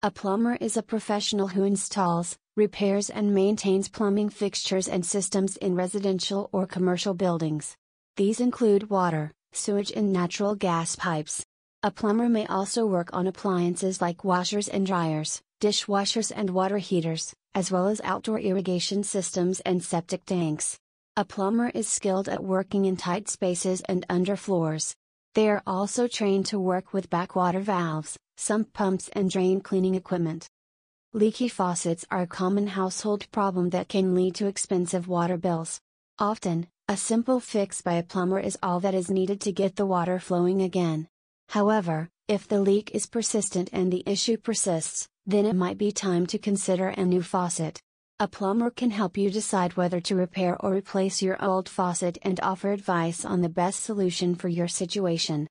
A plumber is a professional who installs, repairs, and maintains plumbing fixtures and systems in residential or commercial buildings. These include water, sewage, and natural gas pipes. A plumber may also work on appliances like washers and dryers, dishwashers and water heaters, as well as outdoor irrigation systems and septic tanks. A plumber is skilled at working in tight spaces and under floors. They are also trained to work with backwater valves, sump pumps, and drain cleaning equipment. Leaky faucets are a common household problem that can lead to expensive water bills. Often, a simple fix by a plumber is all that is needed to get the water flowing again. However, if the leak is persistent and the issue persists, then it might be time to consider a new faucet. A plumber can help you decide whether to repair or replace your old faucet and offer advice on the best solution for your situation.